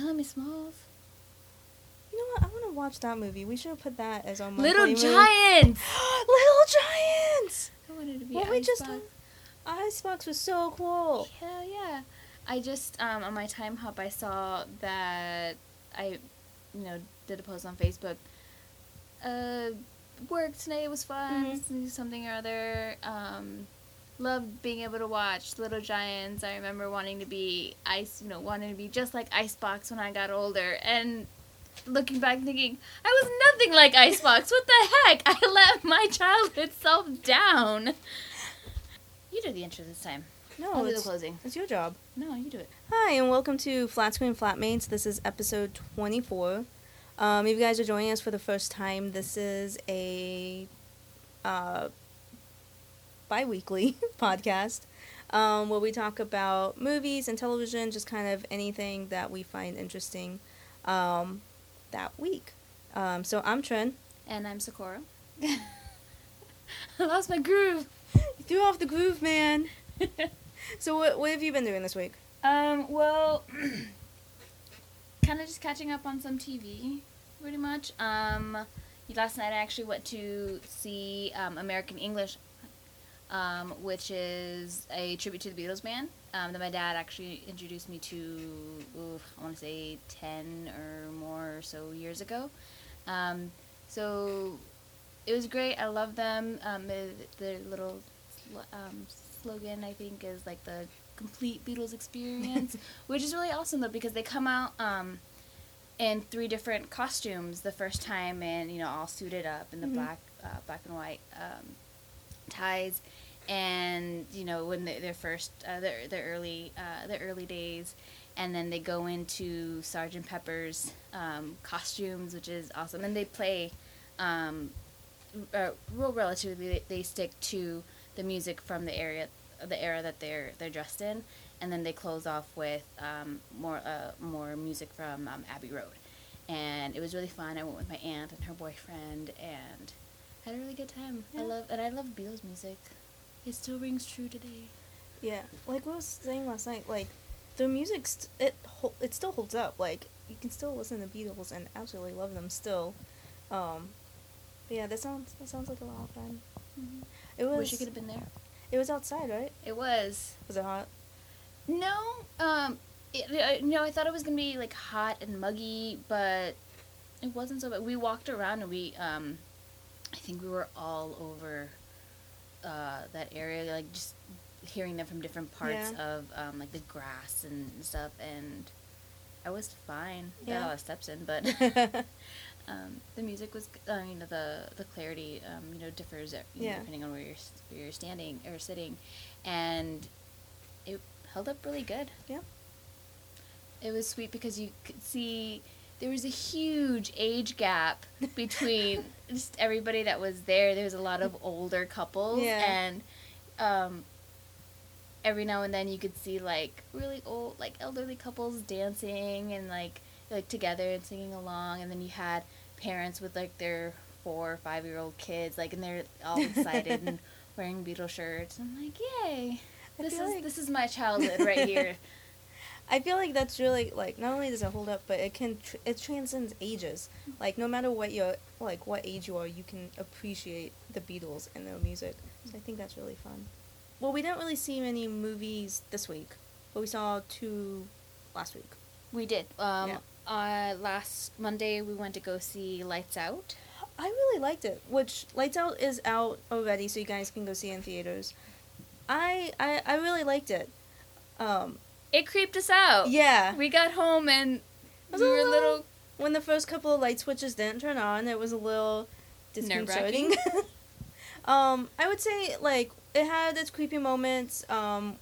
killing me, Smalls. You know what? I want to watch that movie. We should have put that as our Little. Giants. Little Giants. I wanted to be. What we just Icebox. Icebox was so cool. Hell yeah! I just um, on my Timehop I saw that I, you know, did a post on Facebook. Uh, work today was fun. Mhm. Something or other. Um, loved being able to watch Little Giants. I remember wanting to be ice, you know, wanting to be just like Icebox when I got older, and looking back thinking I was nothing like Icebox. what the heck? I let my childhood self down. You do the intro this time. No, I'll do the it's, closing. it's your job. No, you do it. Hi, and welcome to Flat Screen Flatmates. This is episode 24. Um, if you guys are joining us for the first time, this is a uh, bi weekly podcast um, where we talk about movies and television, just kind of anything that we find interesting um, that week. Um, so I'm Tren. And I'm Sakura. I lost my groove. You threw off the groove, man. So, what, what have you been doing this week? um, well, kind of just catching up on some TV, pretty much. Um, last night I actually went to see um, American English, um, which is a tribute to the Beatles band um, that my dad actually introduced me to, ooh, I want to say 10 or more or so years ago. Um, so it was great. I love them. Um, the, the little um, slogan, I think, is like the complete Beatles experience, which is really awesome though because they come out um, in three different costumes the first time, and you know all suited up in the Mhm. black, uh, black and white um, ties, and you know when they, their first, uh, their their early, uh, their early days. And then they go into Sergeant Pepper's um, costumes, which is awesome. And they play um, uh, real relatively they, stick to the music from the area the era that they're they're dressed in and then they close off with um, more uh, more music from um, Abbey Road and it was really fun I went with my aunt and her boyfriend and had a really good time I love and I love Beatles music it still rings true today Yeah, like what I was saying last night, like the music, st- it hol- it still holds up. Like you can still listen to Beatles and absolutely love them still. Um, but yeah, that sounds that sounds like a lot of fun. It was wish you could have been there it was outside, right? it was Was it hot? No, um, it, uh, no, I thought it was gonna be like hot and muggy, but it wasn't so bad. We walked around and we, um, I think we were all over uh, that area, like just hearing them from different parts Yeah. of um, like the grass and stuff, and I was fine. Got Yeah. a lot of steps in, but um, the music was, I mean, the the clarity, um, you know, differs uh, you know, depending on where you're where you're standing or sitting, and it held up really good. yeah. It was sweet because you could see there was a huge age gap between just everybody that was there. There was a lot of older couples, Yeah. and um, every now and then you could see like really old, like elderly couples dancing and like like together and singing along, and then you had parents with like their four or five year old kids, like and they're all excited and wearing Beatle shirts. I'm like, yay! I This is like- this is my childhood right here. I feel like that's really like not only does it hold up, but it can tr- it transcends ages. Like no matter what your like what age you are, you can appreciate the Beatles and their music. So I think that's really fun. Well, we didn't really see many movies this week, but we saw two last week. We did. Um, Yeah. uh, last Monday we went to go see Lights Out. I really liked it. Which Lights Out is out already, so you guys can go see in theaters. I I, I really liked it. Um, It creeped us out. yeah. We got home and we were a little- little. when the first couple of light switches didn't turn on, it was a little disconcerting. um, I would say like it had its creepy moments. Um,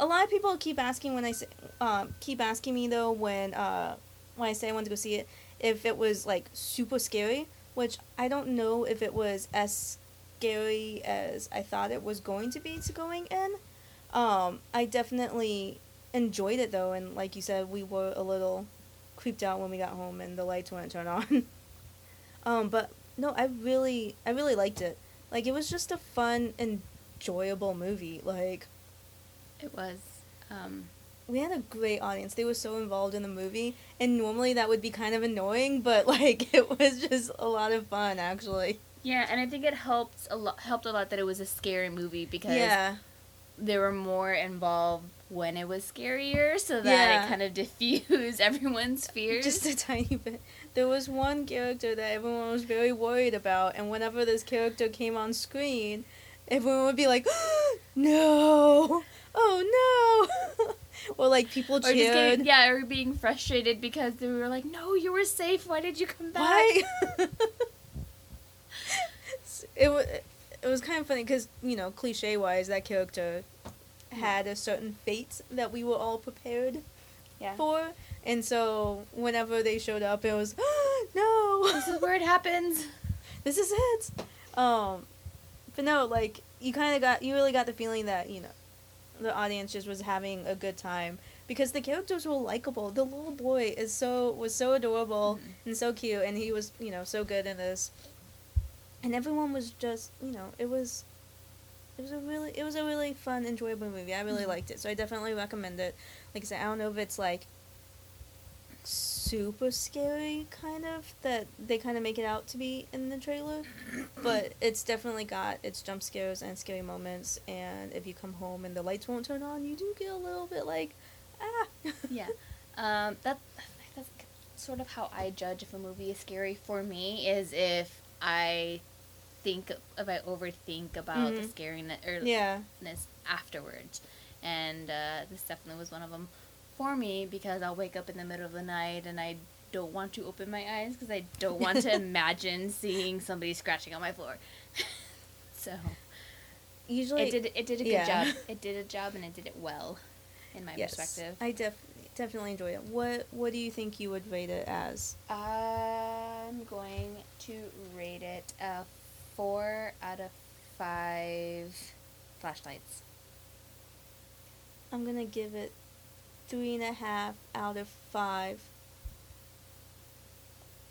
a lot of people keep asking when I say, um, keep asking me though when uh when I say I want to go see it if it was like super scary, which I don't know if it was as scary as I thought it was going to be to going in. Um, I definitely enjoyed it though, and like you said, we were a little creeped out when we got home and the lights wouldn't turn on. um, but no, I really, I really liked it. Like it was just a fun, enjoyable movie. Like It was. Um, we had a great audience. They were so involved in the movie, and normally that would be kind of annoying, but like it was just a lot of fun actually. Yeah, and I think it helped a lot. Helped a lot that it was a scary movie because yeah. There were more involved when it was scarier, so that yeah. it kind of diffused everyone's fears. Just a tiny bit. There was one character that everyone was very worried about, and whenever this character came on screen, everyone would be like, "No, oh no!" or like people cheered. Getting, yeah, or being frustrated because they were like, "No, you were safe. Why did you come back?" Why? it was it was kind of funny because you know cliche wise that character had a certain fate that we were all prepared yeah. for. And so whenever they showed up it was no. This is where it happens. This is it. Um but no like you kind of got you really got the feeling that you know the audience just was having a good time because the characters were likable. The little boy is so was so adorable mm-hmm. and so cute and he was you know so good in this and everyone was just you know it was it was a really it was a really fun enjoyable movie. I really mm-hmm. liked it so i definitely recommend it. Like i said i don't know if it's like super scary kind of that they kind of make it out to be in the trailer but it's definitely got its jump scares and scary moments and if you come home and the lights won't turn on you do get a little bit like ah! Yeah. Um that that's sort of how i judge if a movie is scary for me is if i think if I overthink about mm-hmm. the scariness or yeah. afterwards. And uh, this definitely was one of them for me because I'll wake up in the middle of the night and I don't want to open my eyes because I don't want to imagine seeing somebody scratching on my floor. so usually it did it did a good yeah. job. It did a job and it did it well in my yes, perspective. I def- definitely enjoy it. What what do you think you would rate it as? I'm going to rate it a four out of five flashlights. I'm gonna give it three and a half out of five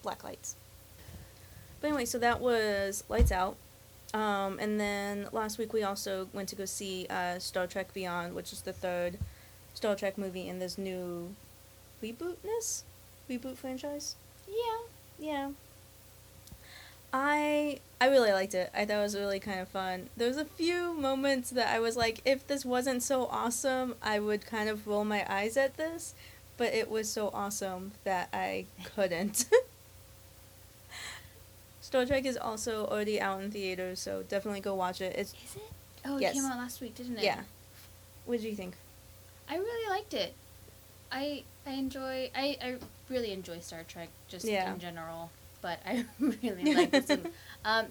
black lights. But anyway, so that was Lights Out. Um, and then last week we also went to go see uh, Star Trek Beyond, which is the third Star Trek movie in this new rebootness? Reboot franchise? Yeah. Yeah. I I really liked it. I thought it was really kind of fun. There was a few moments that I was like, if this wasn't so awesome, I would kind of roll my eyes at this, but it was so awesome that I couldn't. Star Trek is also already out in theaters, so definitely go watch it. It's Is it? Oh, it yes. came out last week, didn't it? Yeah. What did you think? I really liked it. I I enjoy I, I really enjoy Star Trek just yeah. in general but I really like this one. Um,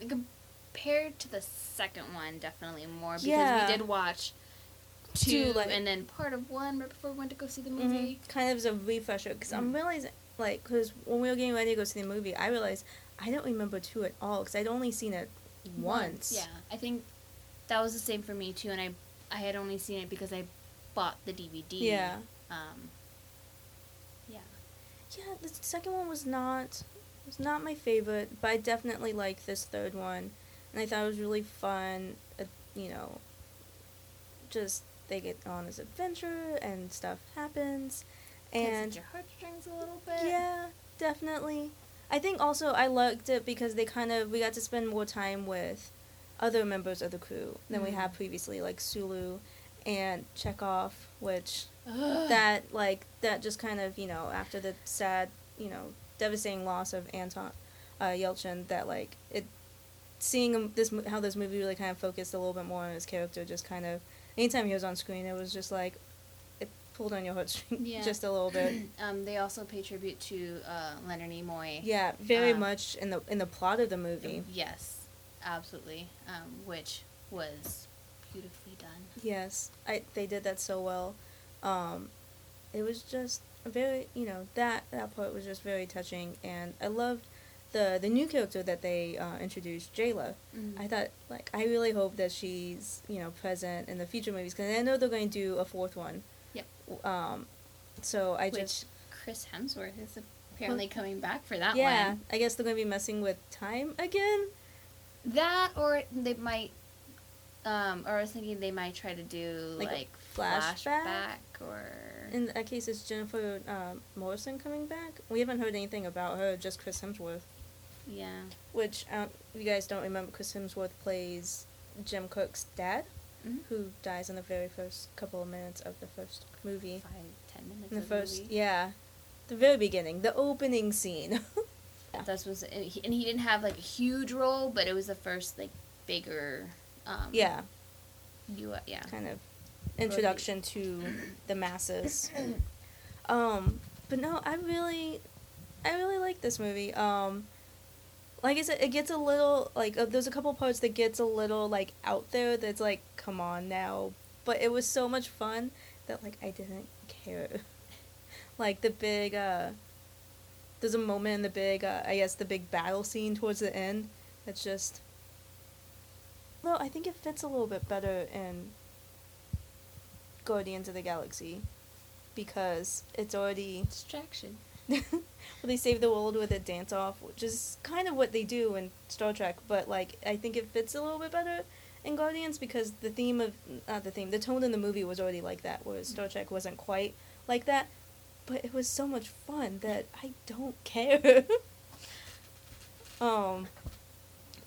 compared to the second one, definitely more because yeah. we did watch two, two like, and then part of one right before we went to go see the mm-hmm. movie. Mm-hmm. Kind of as a refresher because mm-hmm. I'm realizing like because when we were getting ready to go see the movie, I realized I don't remember two at all because I'd only seen it once. Yeah, I think that was the same for me too, and I I had only seen it because I bought the DVD. Yeah. Um, yeah. Yeah, the second one was not it's not my favorite, but I definitely like this third one, and I thought it was really fun. Uh, you know, just they get on this adventure and stuff happens, and your heartstrings a little bit. Yeah, definitely. I think also I liked it because they kind of we got to spend more time with other members of the crew than mm. we had previously, like Sulu and Chekov, which Ugh. that like that just kind of you know after the sad you know devastating loss of Anton uh, Yelchin that like it seeing this how this movie really kind of focused a little bit more on his character just kind of anytime he was on screen it was just like it pulled on your heartstrings yeah. just a little bit. um, they also pay tribute to uh, Leonard Nimoy. Yeah, very um, much in the in the plot of the movie. Yes, absolutely, um, which was beautifully done. Yes, I they did that so well. Um, it was just very you know that that part was just very touching and i loved the the new character that they uh, introduced Jaylah. mm-hmm. i thought like i really hope that she's you know present in the future movies because i know they're going to do a fourth one yep um so i Which just chris hemsworth is apparently well, coming back for that yeah one. Yeah, I guess they're going to be messing with time again that or they might um or i was thinking they might try to do like, like flashback? flashback or in that case, is Jennifer uh, Morrison coming back? We haven't heard anything about her. Just Chris Hemsworth. Yeah. Which uh, you guys don't remember. Chris Hemsworth plays Jim Kirk's dad, Mhm. who dies in the very first couple of minutes of the first movie. Five, ten minutes. In the first, movie. yeah, the very beginning, the opening scene. That was, and he and he didn't have like a huge role, but it was the first like bigger. Um, yeah, You, yeah. kind of introduction to the masses. Um, but no, I really, I really like this movie. Um, like I said, it gets a little like uh, there's a couple parts that gets a little like out there. That's like, come on now, but it was so much fun that like I didn't care. like the big, uh, there's a moment in the big, uh, I guess the big battle scene towards the end. That's just. Well, I think it fits a little bit better in Guardians of the Galaxy because it's already Distraction. well, they save the world with a dance off, which is kind of what they do in Star Trek, but like I think it fits a little bit better in Guardians because the theme of not the theme, the tone in the movie was already like that, whereas Star Trek wasn't quite like that. But it was so much fun that I don't care. um,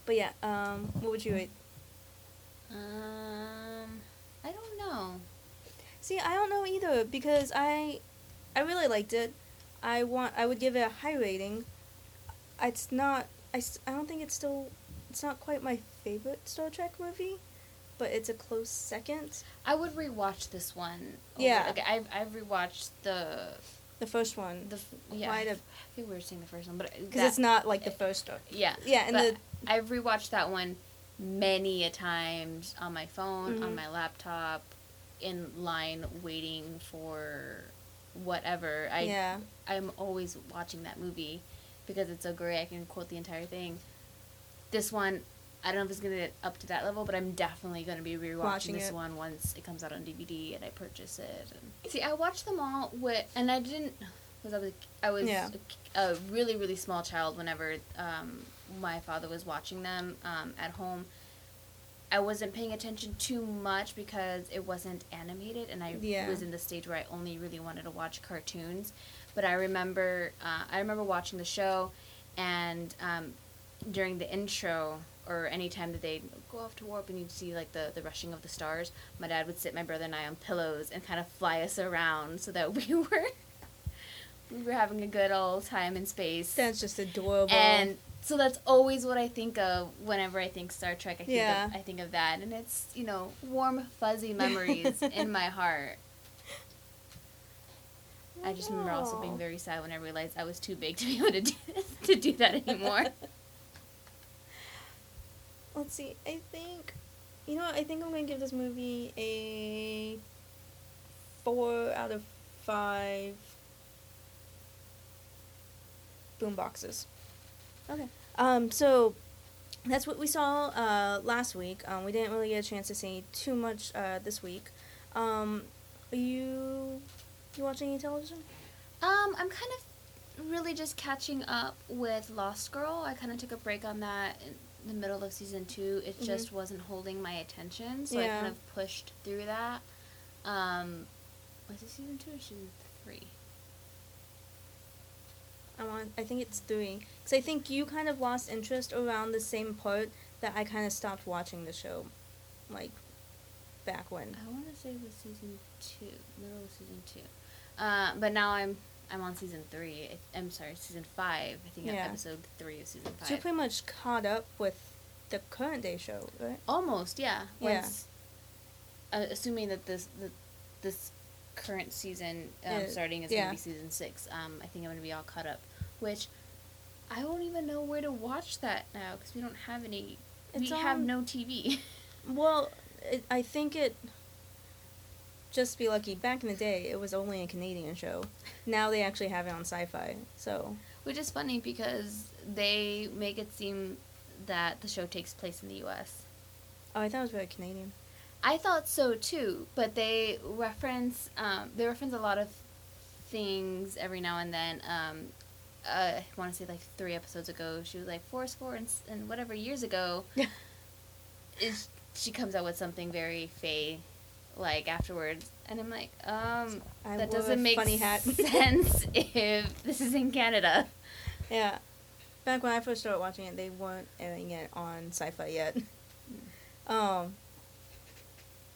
but yeah, um, what would you rate? Um, I don't know. See, I don't know either because I, I really liked it. I want. I would give it a high rating. It's not. I, I don't think it's still. It's not quite my favorite Star Trek movie, but it's a close second. I would rewatch this one. Yeah. Like I've I've rewatched the The first one, the yeah. Why I the- think we were seeing the first one, but because it's not like the first Star. Yeah. Yeah, and the I've rewatched that one many a times on my phone, on Mhm. my laptop, in line waiting for whatever. I yeah, I'm always watching that movie because it's so great. I can quote the entire thing. This one, I don't know if it's gonna get up to that level, but I'm definitely gonna be rewatching Watching this it. one once it comes out on DVD and I purchase it. And see, I watched them all with, and I didn't because I was I was Yeah. a, a really really small child whenever um, my father was watching them um, at home. I wasn't paying attention too much because it wasn't animated, and I Yeah. was in the stage where I only really wanted to watch cartoons. But I remember, uh, I remember watching the show, and um, during the intro or any time that they go off to warp and you'd see like the, the rushing of the stars, my dad would sit my brother and I on pillows and kind of fly us around so that we were we were having a good old time in space. that's just adorable. And so that's always what I think of whenever I think Star Trek. I think Yeah. of, I think of that, and it's you know warm fuzzy memories in my heart. I just remember also being very sad when I realized I was too big to be able to do to do that anymore. Let's see. I think, you know, what, I think I'm gonna give this movie a four out of five boom boxes. Okay. Um, so that's what we saw uh, last week. Um, we didn't really get a chance to see too much uh, this week. Um, are you you watching any television? Um, I'm kind of really just catching up with Lost Girl. I kind of took a break on that in the middle of season two. It Mhm. just wasn't holding my attention, so I kind of pushed through that. Um, was it season two or season three? I want. I think it's three. Cause I think you kind of lost interest around the same part that I kind of stopped watching the show, like back when. I want to say it was season two, middle of season two. Uh, but now I'm I'm on season three. I- I'm sorry, season five. I think Yeah. episode three of season So you're pretty much caught up with the current day show, right? Almost, yeah. Yeah. Uh, assuming that this the, this current season um, starting is yeah. gonna be season six. Um, I think I'm gonna be all caught up, which I don't even know where to watch that now because we don't have any. It's we have no TV. Well, it, I think it. Just be lucky. Back in the day, it was only a Canadian show. Now they actually have it on Sci-Fi. So Which is funny because they make it seem that the show takes place in the U.S. oh, I thought it was very Canadian. I thought so too, but they reference um, they reference a lot of things every now and then. Um, uh, I want to say like three episodes ago, she was like four score and, and whatever years ago. is she comes out with something very fey, like afterwards, And I'm like, um, so that doesn't make funny hat. sense if this is in Canada. Yeah. Back when I first started watching it, they weren't airing it on sci-fi yet. um,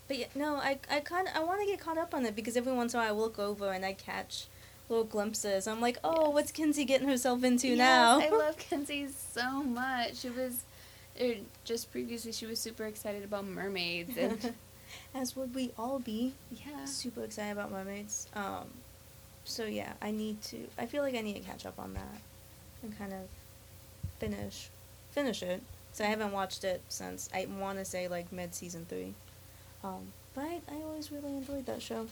but yeah, no, I, I kind I want to get caught up on it because every once in a while I look over and I catch little glimpses. I'm like, oh, yes. what's Kenzi getting herself into yes, now? I love Kenzi so much. She was, er, just previously, she was super excited about mermaids and. As would we all be. Yeah. Super excited about mermaids. Um, so yeah, I need to. I feel like I need to catch up on that, and kind of finish, finish it. So I haven't watched it since I want to say like mid season three. Um, but I, I always really enjoyed that show.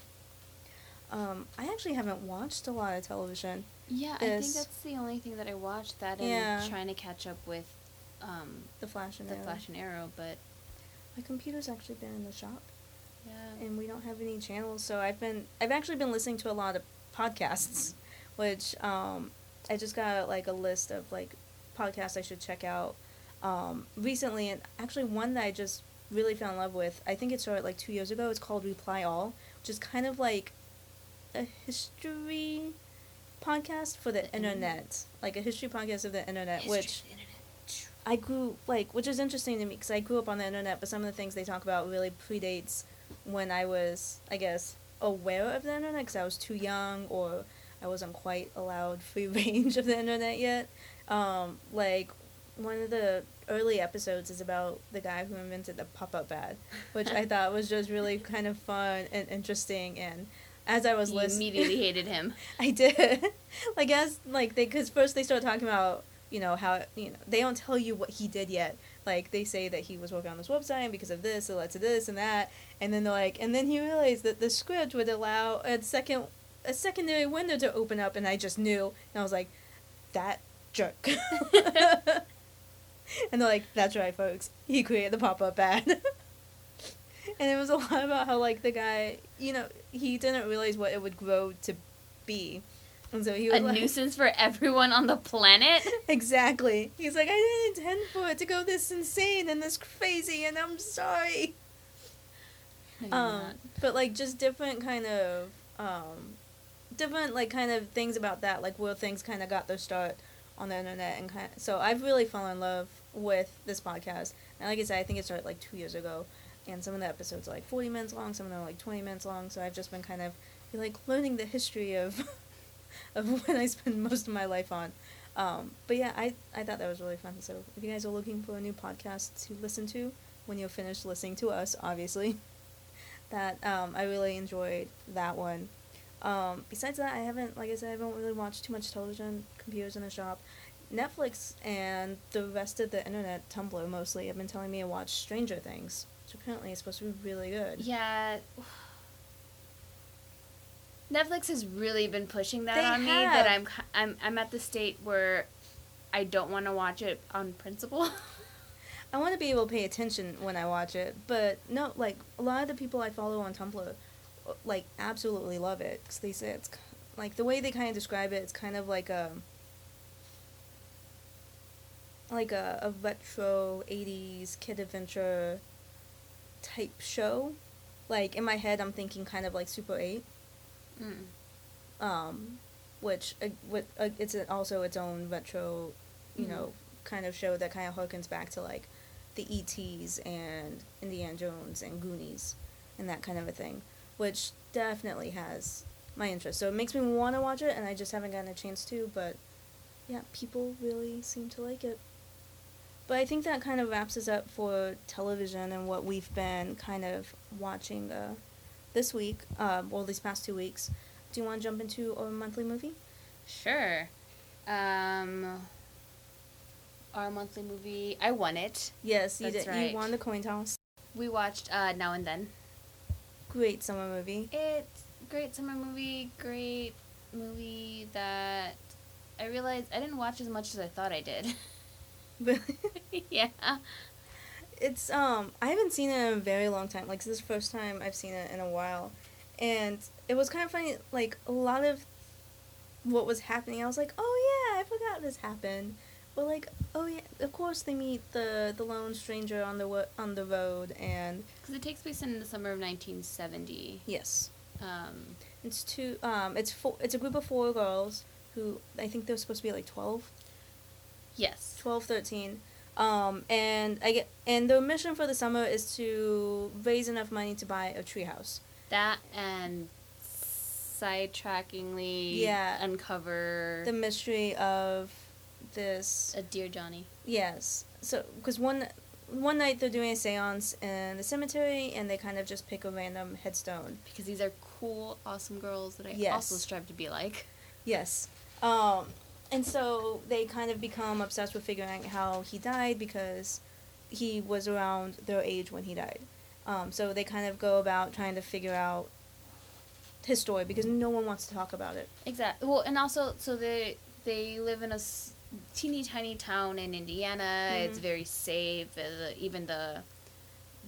Um, I actually haven't watched a lot of television. Yeah, this. I think that's the only thing that I watched. That yeah. and trying to catch up with um, the Flash and the Arrow. Flash and Arrow, but my computer's actually been in the shop. Yeah. And we don't have any channels, so I've been I've actually been listening to a lot of podcasts, which um, I just got like a list of like podcasts I should check out um, recently, and actually one that I just really fell in love with. I think it started like two years ago. It's called Reply All, which is kind of like a history podcast for the mm-hmm. internet, like a history podcast of the internet, history which the internet. I grew like, which is interesting to me because I grew up on the internet, but some of the things they talk about really predates when I was, I guess, aware of the internet because I was too young or I wasn't quite allowed free range of the internet yet. Um, like one of the early episodes is about the guy who invented the pop-up ad, which I thought was just really kind of fun and interesting. And as I was listening, immediately hated him. I did. like as like they, because first they start talking about you know how you know they don't tell you what he did yet. Like they say that he was working on this website and because of this, it led to this and that, and then they're like, and then he realized that the script would allow a second a secondary window to open up, and I just knew, and I was like, that jerk. and they're like, "That's right, folks. He created the pop up ad." And it was a lot about how like the guy, you know, he didn't realize what it would grow to be. And so he was a like, nuisance for everyone on the planet. exactly. He's like, I didn't intend for it to go this insane and this crazy, and I'm sorry. Um, but like just different kind of um, different like kind of things about that, like where things kind of got their start on the internet and kind of, so I've really fallen in love with this podcast. And like I said, I think it started like two years ago, and some of the episodes are like forty minutes long, some of them are like twenty minutes long. So I've just been kind of like learning the history of of what I spend most of my life on. Um, but yeah, I I thought that was really fun. So if you guys are looking for a new podcast to listen to when you're finished listening to us, obviously, that um, I really enjoyed that one. Um, besides that, I haven't, like I said, I haven't really watched too much television, computers in the shop. Netflix and the rest of the internet, Tumblr mostly, have been telling me to watch Stranger Things, apparently it's supposed to be really good. Yeah. Netflix has really been pushing that they on have. me that I'm I'm I'm at the state where I don't want to watch it on principle. I want to be able to pay attention when I watch it, but no, like a lot of the people I follow on Tumblr uh, like absolutely love it because they say it's like the way they kind of describe it. It's kind of like a like a, a retro 80s kid adventure type show like in my head i'm thinking kind of like super 8 mm. um which uh, with, uh, it's also its own retro you mm-hmm. know kind of show that kind of harkens back to like the ets and indiana jones and goonies and that kind of a thing which definitely has my interest. So it makes me want to watch it, and I just haven't gotten a chance to. But yeah, people really seem to like it. But I think that kind of wraps us up for television and what we've been kind of watching uh, this week, uh, well, these past two weeks. Do you want to jump into a monthly movie? Sure. Um, our monthly movie, I won it. Yes, you That's did. Right. You won the coin toss. We watched uh, Now and Then great summer movie. It's great summer movie, great movie that I realized I didn't watch as much as I thought I did. yeah. It's um I haven't seen it in a very long time. Like this is the first time I've seen it in a while. And it was kind of funny like a lot of what was happening. I was like, "Oh yeah, I forgot this happened." But like, oh yeah, of course they meet the the lone stranger on the on the road, and because it takes place in the summer of 1970. Yes. Um, it's two. Um, it's four. It's a group of four girls who I think they're supposed to be like twelve. Yes. 12, 13. Um, and I get and the mission for the summer is to raise enough money to buy a treehouse. That and sidetrackingly Yeah. uncover The mystery of this. a dear Johnny. Yes. So, because one one night they're doing a séance in the cemetery, and they kind of just pick a random headstone. Because these are cool, awesome girls that I Yes. also strive to be like. Yes. Um, and so they kind of become obsessed with figuring out how he died because he was around their age when he died. Um, so they kind of go about trying to figure out his story because no one wants to talk about it. Exactly. Well, and also, so they they live in a s- teeny tiny town in Indiana. It's Mhm. very safe. Uh, the- even the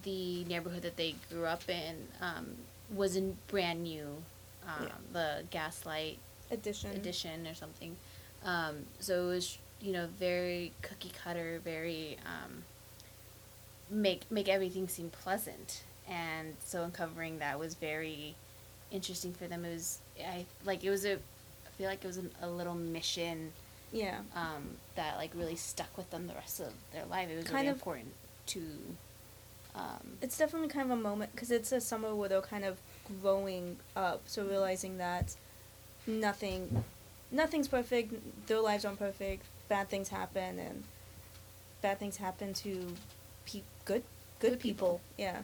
the neighborhood that they grew up in um, was in brand new. Um, Yeah. The Gaslight Addition. edition or something. Um, so it was you know very cookie cutter, very um, make make everything seem pleasant, and so uncovering that was very interesting for them. It was I like it was a I feel like it was an, a little mission Yeah. um, that like really stuck with them the rest of their life. It was Kind really of- important to. Um, It's definitely kind of a moment because it's a summer where they're kind of growing up, so realizing that nothing, nothing's perfect. Their lives aren't perfect. Bad things happen, and bad things happen to pe- good, good, Good people. Yeah.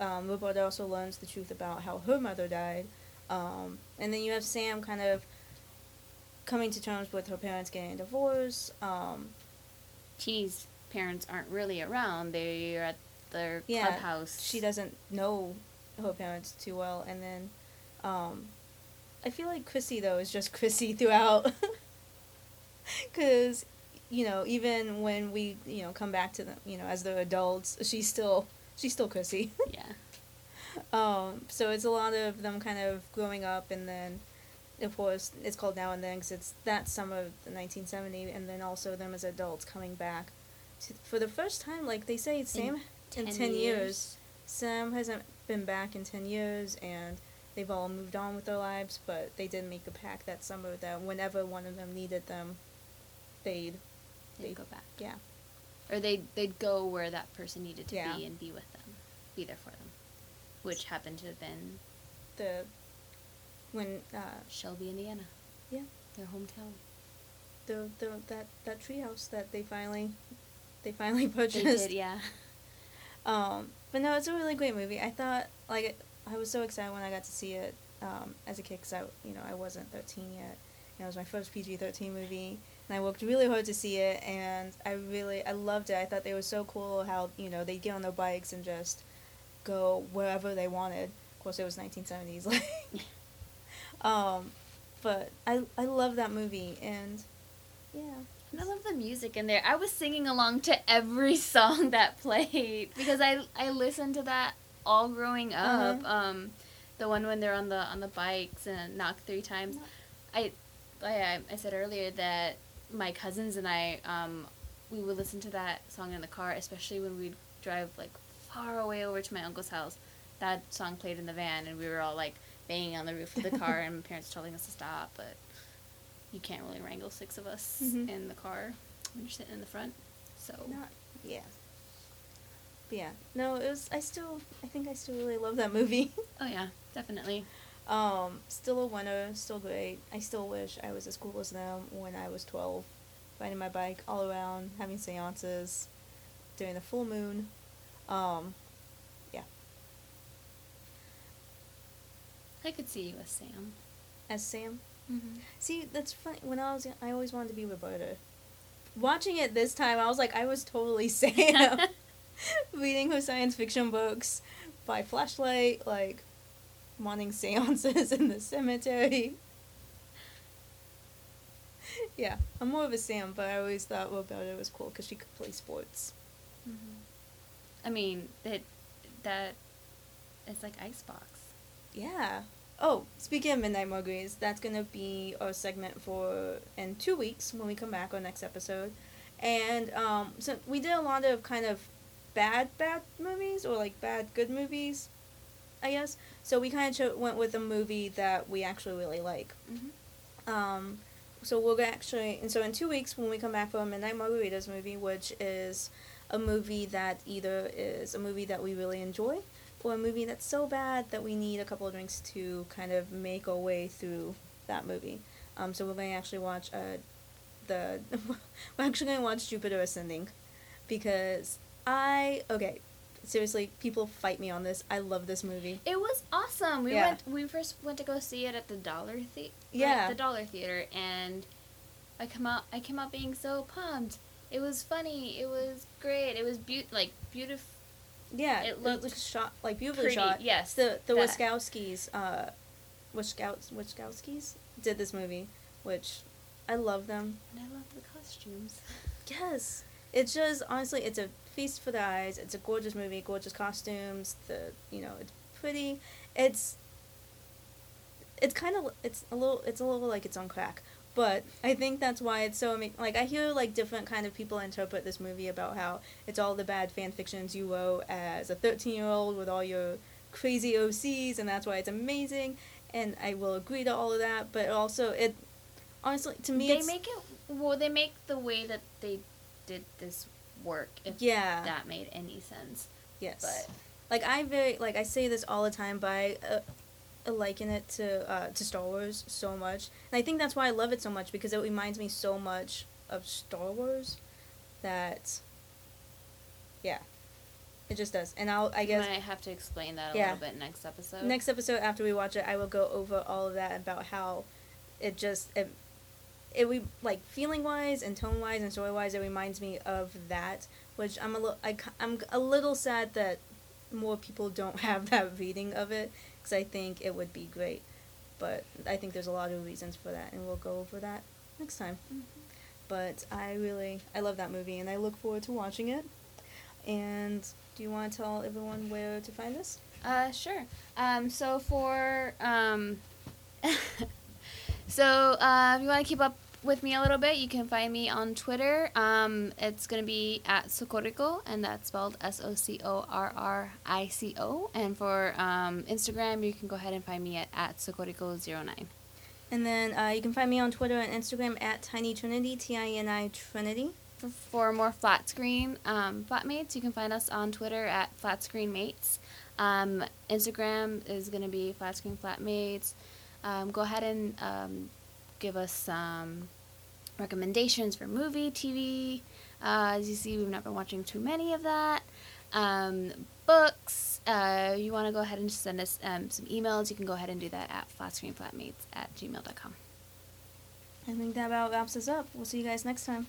Um, Roberta also learns the truth about how her mother died, um, and then you have Sam kind of coming to terms with her parents getting a divorce. Um, Teeny's parents aren't really around. They're at their Yeah, clubhouse. she doesn't know her parents too well and then um i feel like chrissy though is just chrissy throughout. Because you know even when we you know come back to them you know as they're adults she's still she's still chrissy. Yeah. um so it's a lot of them kind of growing up and then of course it's called now and then because it's that summer of the 1970 and then also them as adults coming back to, for the first time like they say sam in 10 years. Sam hasn't been back in 10 years and they've all moved on with their lives, but they did make a pact that summer that whenever one of them needed them, they'd, They'd they'd go back. yeah. Or they'd, they'd go where that person needed to Yeah. be and be with them. Be there for them. Which happened to have been The, when, uh, Shelby, Indiana. yeah, Their hometown. the, the, that, that treehouse that they finally, they finally They purchased. did, yeah. Um, but no, it's a really great movie. I thought, like, I was so excited when I got to see it um, as a kid because I, you know, I wasn't 13 yet. It was my first PG-13 movie, and I worked really hard to see it, and I really, I loved it. I thought they were so cool how, you know, they'd get on their bikes and just go wherever they wanted. Of course, it was 1970s, like. um, but I, I love that movie, and yeah. And I love the music in there. I was singing along to every song that played because I I listened to that all growing up. Uh-huh. Um, the one when they're on the on the bikes and knock three times. I, I I said earlier that my cousins and I um we would listen to that song in the car, especially when we'd drive like far away over to my uncle's house. That song played in the van, and we were all like banging on the roof of the car, and my parents telling us to stop, but you can't really wrangle six of us Mhm. in the car when you're sitting in the front. So Not, yeah. But yeah, no, it was. I still, I think I still really love that movie. oh yeah, definitely. um, still a winner, still great. I still wish I was as cool as them when I was twelve, riding my bike all around, having seances, during the full moon. Um, yeah, I could see you as Sam. as Sam. Mm-hmm. See, that's funny. When I was, I always wanted to be Roberta. Watching it this time, I was like, I was totally Sam. Reading her science fiction books by flashlight, like wanting seances in the cemetery. yeah, I'm more of a Sam, but I always thought Roberta was cool because she could play sports. Mm-hmm. I mean that that it's like Icebox. Yeah. Oh, speaking of Midnight Margaritas, that's gonna be our segment for in two weeks when we come back our next episode, and um, so we did a lot of kind of bad bad movies or like bad good movies. I guess. So we kind of cho- went with a movie that we actually really like. Mhm. Um, so we'll actually, and so in two weeks when we come back from a Midnight Margaritas movie, which is a movie that either is a movie that we really enjoy or a movie that's so bad that we need a couple of drinks to kind of make our way through that movie. Um, so we're going to actually watch uh, the we're actually going to watch Jupiter Ascending because I okay seriously people fight me on this. I love this movie. It was awesome. We Yeah. went. We first went to go see it at the Dollar Theater. Yeah. the Dollar Theater, and I come out. I came out being so pumped. It was funny. It was great. It was beau- like beautiful. Yeah, It it looked looked shot like beautifully pretty, shot. yes, the the that. Wiskowskis, uh, Wiskowskis, Wiskowskis did this movie, which I love them. And I love the costumes. Yes, it's just honestly, it's a feast for the eyes. It's a gorgeous movie, gorgeous costumes. The you know, it's pretty. It's it's kind of it's a little it's a little like it's on crack. But I think that's why it's so ama- like I hear like different kind of people interpret this movie about how it's all the bad fan fictions you wrote as a 13 year old with all your crazy OCs and that's why it's amazing and I will agree to all of that but also it honestly to me they make it. Well, they make the way that they did this work. If yeah that made any sense. yes But like I very like I say this all the time, by I uh, liken it to uh, to Star Wars so much, and I think that's why I love it so much because it reminds me so much of Star Wars, that. Yeah, it just does, and I'll I I guess I have to explain that a Yeah. little bit next episode. next episode after we watch it, I will go over all of that about how it just it it we like feeling wise and tone wise and story wise it reminds me of that, which I'm a little I, i'm a little sad that more people don't have that reading of it because I think it would be great, but I think there's a lot of reasons for that, and we'll go over that next time. Mhm. But I really I love that movie and I look forward to watching it. And do you want to tell everyone where to find us? Uh, sure. Um, so for um, so uh, if you want to keep up with me a little bit, you can find me on Twitter. Um, it's gonna be at Socorrico, and that's spelled S O C O R R I C O. And for um, Instagram, you can go ahead and find me at at Socorrico09. And then uh, you can find me on Twitter and Instagram at Tiny Trinity, T I N I Trinity. For, for more flat screen um, flatmates, you can find us on Twitter at flat screen mates. Um, Instagram is going to be flat screen flatmates. Um, go ahead and um, give us some recommendations for movie, TV. Uh, as you see, we've not been watching too many of that. Um, books. Uh, you want to go ahead and send us um, some emails, you can go ahead and do that at flatscreenflatmates at gmail.com. I think that about wraps us up. We'll see you guys next time.